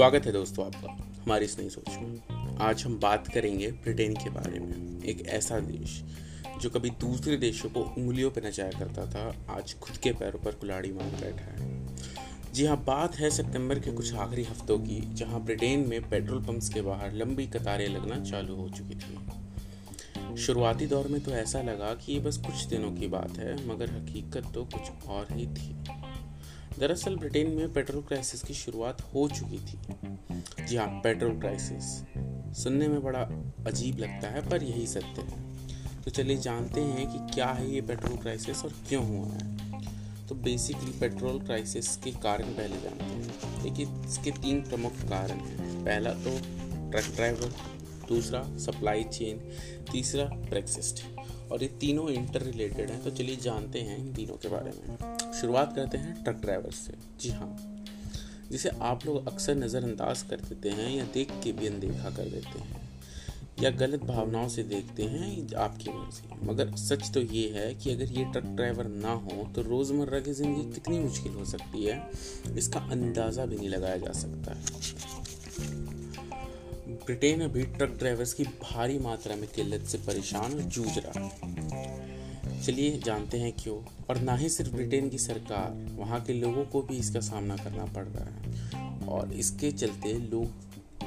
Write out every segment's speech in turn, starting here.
स्वागत है दोस्तों आपका, हमारी इस नई सोच में। आज हम बात करेंगे ब्रिटेन के बारे में, एक ऐसा देश जो कभी दूसरे देशों को उंगलियों पर नचाया करता था, आज खुद के पैरों पर कुलाड़ी मार बैठा है। जी हाँ बात है सितंबर के कुछ आखिरी हफ्तों की, जहाँ ब्रिटेन में पेट्रोल पंप्स के बाहर लंबी कतारें लगना चालू हो चुकी थी। शुरुआती दौर में तो ऐसा लगा कि ये बस कुछ दिनों की बात है, मगर हकीकत तो कुछ और ही थी। दरअसल ब्रिटेन में पेट्रोल क्राइसिस की शुरुआत हो चुकी थी। जी हाँ पेट्रोल क्राइसिस। सुनने में बड़ा अजीब लगता है, पर यही सत्य है। तो चलिए जानते हैं कि क्या है ये पेट्रोल क्राइसिस और क्यों हुआ है। तो बेसिकली पेट्रोल क्राइसिस के कारण पहले जानते हैं। देखिए, इसके तीन प्रमुख कारण हैं। पहला तो ट्रक ड्राइवर दूसरा सप्लाई चेन तीसरा ब्रेक्सिस्ट और ये तीनों इंटर रिलेटेड हैं तो चलिए जानते हैं इन तीनों के बारे में। शुरुआत करते हैं ट्रक ड्राइवर से। जी हाँ। जिसे आप लोग अक्सर नज़रअंदाज कर देते हैं या देख के भी अनदेखा कर देते हैं या गलत भावनाओं से देखते हैं आपकी मर्ज़ी। मगर सच तो ये है कि अगर ये ट्रक ड्राइवर ना हो तो रोज़मर्रा की ज़िंदगी कितनी मुश्किल हो सकती है, इसका अंदाज़ा भी नहीं लगाया जा सकता। है ब्रिटेन अभी ट्रक ड्राइवर्स की भारी मात्रा में किल्लत से परेशान जूझ रहा है। चलिए जानते हैं क्यों। और ना ही सिर्फ़ ब्रिटेन की सरकार, वहाँ के लोगों को भी इसका सामना करना पड़ रहा है। और इसके चलते लोग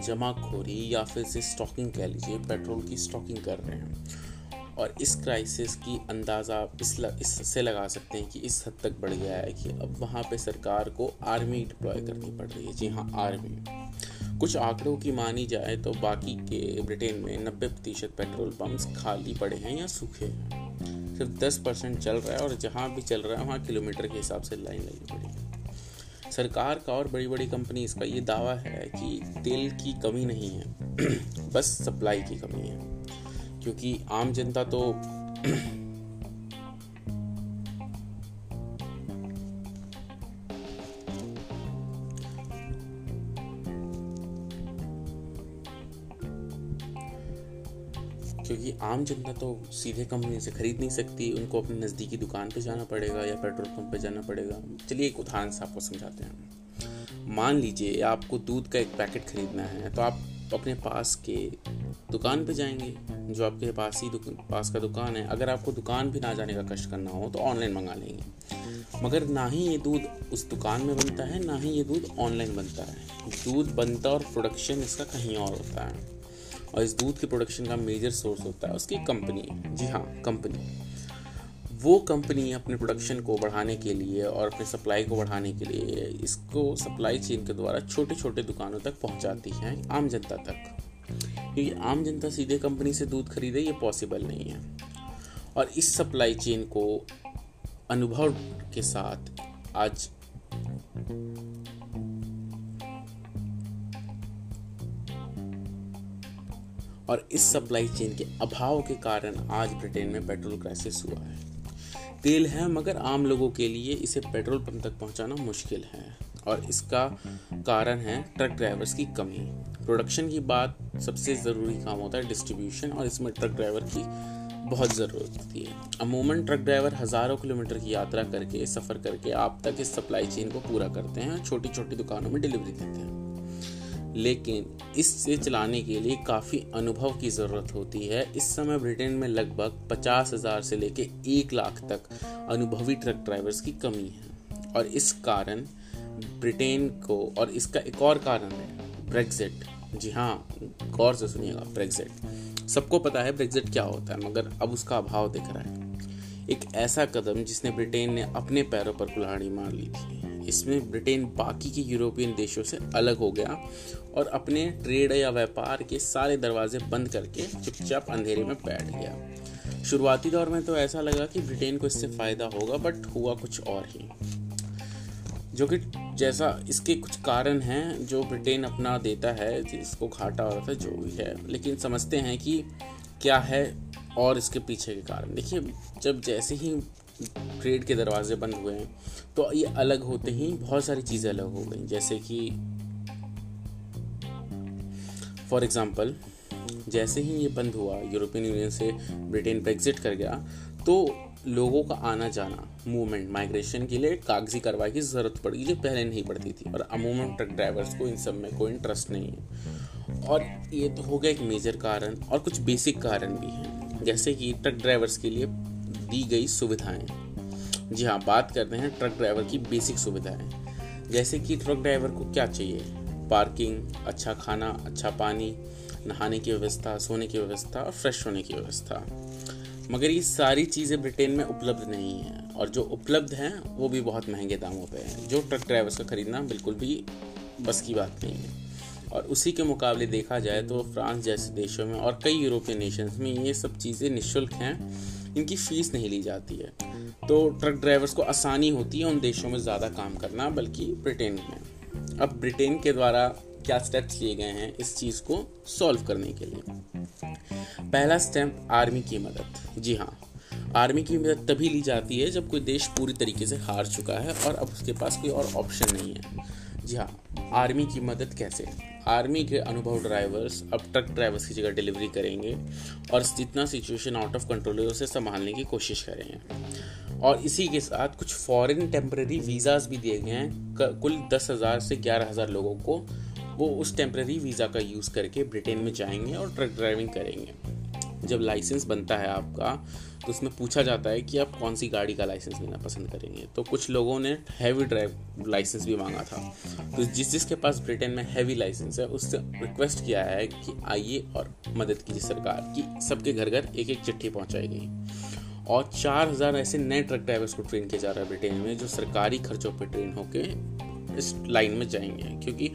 जमाखोरी या फिर से स्टॉकिंग कह लीजिए, पेट्रोल की स्टॉकिंग कर रहे हैं। और इस क्राइसिस की अंदाज़ा इस इससे लगा सकते हैं कि इस हद तक बढ़ गया है कि अब वहाँ पे सरकार को आर्मी डिप्लॉय करनी पड़ रही है। जी हाँ आर्मी। कुछ आंकड़ों की मानी जाए तो बाकी के ब्रिटेन में 90 प्रतिशत पेट्रोल पंप्स खाली पड़े हैं या सूखे हैं। सिर्फ़ 10 परसेंट चल रहा है और जहाँ भी चल रहा है, वहाँ किलोमीटर के हिसाब से लाइन लगनी पड़ेगी सरकार का और बड़ी बड़ी कंपनी का ये दावा है कि तेल की कमी नहीं है, बस सप्लाई की कमी है। क्योंकि आम जनता तो आम जनता तो सीधे कंपनी से खरीद नहीं सकती। उनको अपने नज़दीकी दुकान पे जाना पड़ेगा या पेट्रोल पंप पे जाना पड़ेगा। चलिए, एक उदाहरण से आपको समझाते हैं। मान लीजिए, आपको दूध का एक पैकेट खरीदना है तो आप अपने पास के दुकान पे जाएँगे, जो आपके पास ही पास का दुकान है। अगर आपको दुकान भी ना जाने का कष्ट करना हो तो ऑनलाइन मंगा लेंगे। मगर ना ही ये दूध उस दुकान में बनता है, ना ही ये दूध ऑनलाइन बनता है। दूध बनता और प्रोडक्शन इसका कहीं और होता है। और इस दूध के प्रोडक्शन का मेजर सोर्स होता है उसकी कंपनी जी हाँ कंपनी वो कंपनी अपने प्रोडक्शन को बढ़ाने के लिए और अपने सप्लाई को बढ़ाने के लिए इसको सप्लाई चेन के द्वारा छोटे छोटे दुकानों तक पहुंचाती है आम जनता तक। क्योंकि आम जनता सीधे कंपनी से दूध खरीदे, ये पॉसिबल नहीं है। और इस सप्लाई चेन को अनुभव के साथ आज और इस सप्लाई चेन के अभाव के कारण आज ब्रिटेन में पेट्रोल क्राइसिस हुआ है। तेल है, मगर आम लोगों के लिए इसे पेट्रोल पंप तक पहुंचाना मुश्किल है और इसका कारण है ट्रक ड्राइवर्स की कमी। प्रोडक्शन की बात सबसे ज़रूरी काम होता है डिस्ट्रीब्यूशन और इसमें ट्रक ड्राइवर की बहुत ज़रूरत होती है। अमूमन ट्रक ड्राइवर हज़ारों किलोमीटर की यात्रा करके, सफ़र करके आप तक इस सप्लाई चेन को पूरा करते हैं छोटी छोटी दुकानों में डिलीवरी देते हैं। लेकिन इससे चलाने के लिए काफ़ी अनुभव की ज़रूरत होती है। इस समय ब्रिटेन में लगभग पचास हज़ार से लेकर एक लाख तक अनुभवी ट्रक ड्राइवर्स की कमी है। और इस कारण ब्रिटेन को, और इसका एक और कारण है ब्रेग्जिट जी हाँ गौर से सुनिएगा ब्रेग्जिट सबको पता है ब्रेग्जिट क्या होता है, मगर अब उसका अभाव दिख रहा है। एक ऐसा कदम जिसने ब्रिटेन ने अपने पैरों पर कुल्हाड़ी मार ली थी। इसमें ब्रिटेन बाकी के यूरोपियन देशों से अलग हो गया और अपने ट्रेड या व्यापार के सारे दरवाजे बंद करके चुपचाप अंधेरे में बैठ गया। शुरुआती दौर में तो ऐसा लगा कि ब्रिटेन को इससे फ़ायदा होगा, बट हुआ कुछ और ही। जो कि जैसा इसके कुछ कारण हैं, जो ब्रिटेन अपना देता है, जिसको घाटा हो रहा था, जो भी है। लेकिन समझते हैं कि क्या है और इसके पीछे के कारण। देखिए, जब जैसे ही ट्रेड के दरवाजे बंद हुए हैं। तो ये अलग होते ही बहुत सारी चीज़ें अलग हो गई। जैसे कि फॉर एग्ज़ाम्पल जैसे ही ये बंद हुआ यूरोपियन यूनियन से ब्रिटेन ब्रेग्जिट कर गया तो लोगों का आना जाना मूवमेंट माइग्रेशन के लिए कागज़ी कार्रवाई की ज़रूरत पड़ेगी जो पहले नहीं पड़ती थी। और अमूमन ट्रक ड्राइवर्स को इन सब में कोई इंटरेस्ट नहीं है। और ये तो हो गया एक मेजर कारण, और कुछ बेसिक कारण भी हैं। जैसे कि ट्रक ड्राइवर्स के लिए दी गई सुविधाएँ। जी हाँ बात करते हैं ट्रक ड्राइवर की बेसिक सुविधाएँ। जैसे कि ट्रक ड्राइवर को क्या चाहिए? पार्किंग अच्छा खाना अच्छा पानी, नहाने की व्यवस्था, सोने की व्यवस्था और फ्रेश होने की व्यवस्था। मगर ये सारी चीज़ें ब्रिटेन में उपलब्ध नहीं हैं और जो उपलब्ध हैं, वो भी बहुत महँगे दामों पे हैं। जो ट्रक ड्राइवर्स का ख़रीदना बिल्कुल भी बस की बात नहीं है। और उसी के मुकाबले देखा जाए तो फ्रांस जैसे देशों में और कई यूरोपियन नेशंस में ये सब चीज़ें निःशुल्क हैं। इनकी फ़ीस नहीं ली जाती है। तो ट्रक ड्राइवर्स को आसानी होती है उन देशों में ज़्यादा काम करना, बल्कि ब्रिटेन में। अब ब्रिटेन के द्वारा क्या स्टेप्स लिए गए हैं इस चीज़ को सॉल्व करने के लिए? पहला स्टेप आर्मी की मदद। जी हाँ आर्मी की मदद तभी ली जाती है जब कोई देश पूरी तरीके से हार चुका है और अब उसके पास कोई और ऑप्शन नहीं है। जी हाँ आर्मी की मदद कैसे? आर्मी के अनुभव ड्राइवर्स अब ट्रक ड्राइवर्स की जगह डिलीवरी करेंगे और जितना सिचुएशन आउट ऑफ़ कंट्रोल है, उसे संभालने की कोशिश करेंगे। और इसी के साथ कुछ फॉरेन टेम्प्रेरी वीज़ाज भी दिए गए हैं। कुल दस हज़ार से ग्यारह हज़ार लोगों को वो उस टेम्प्रेरी वीज़ा का यूज़ करके ब्रिटेन में जाएँगे और ट्रक ड्राइविंग करेंगे। जब लाइसेंस बनता है आपका तो उसमें पूछा जाता है कि आप कौन सी गाड़ी का लाइसेंस लेना पसंद करेंगे। तो कुछ लोगों ने हैवी ड्राइव लाइसेंस भी मांगा था। तो जिस जिसके पास ब्रिटेन में हैवी लाइसेंस है, उससे रिक्वेस्ट किया है कि आइए और मदद कीजिए सरकार की, सबके घर घर एक एक चिट्ठी पहुँचाई गई। और चार हज़ार ऐसे नए ट्रक ड्राइवर्स को ट्रेन किया जा रहा है ब्रिटेन में, जो सरकारी खर्चों पर ट्रेन होके इस लाइन में जाएँगे, क्योंकि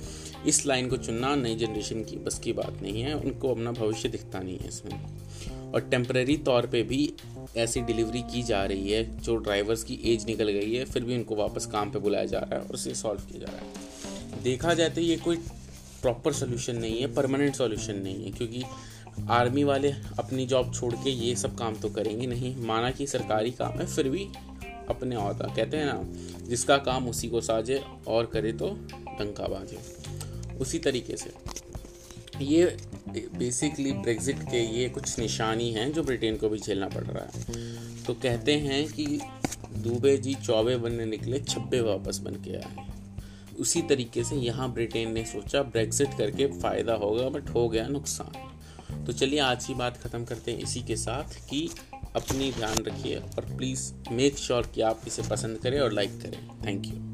इस लाइन को चुनना नई जनरेशन की बस की बात नहीं है, उनको अपना भविष्य दिखता नहीं है इसमें। और टेम्प्रेरी तौर पे भी ऐसी डिलीवरी की जा रही है, जो ड्राइवर्स की एज निकल गई है, फिर भी उनको वापस काम पे बुलाया जा रहा है और उसे सॉल्व किया जा रहा है। देखा जाए तो ये कोई प्रॉपर सोल्यूशन नहीं है परमानेंट सोल्यूशन नहीं है, क्योंकि आर्मी वाले अपनी जॉब छोड़ के ये सब काम तो करेंगे नहीं। माना कि सरकारी काम है, फिर भी अपने अहदा कहते हैं ना, जिसका काम उसी को साजे और करे तो डंका बाजे। उसी तरीके से। ये बेसिकली ब्रेग्जिट के ये कुछ निशानी हैं जो ब्रिटेन को भी झेलना पड़ रहा है। तो कहते हैं कि दुबे जी चौबे बनने निकले, छब्बे वापस बन के आए। उसी तरीके से यहाँ ब्रिटेन ने सोचा ब्रेग्जिट करके फ़ायदा होगा बट हो गया नुकसान। तो चलिए आज की बात ख़त्म करते हैं इसी के साथ कि अपनी ध्यान रखिए और प्लीज़ मेक श्योर कि आप इसे पसंद करें और लाइक करें. Thank you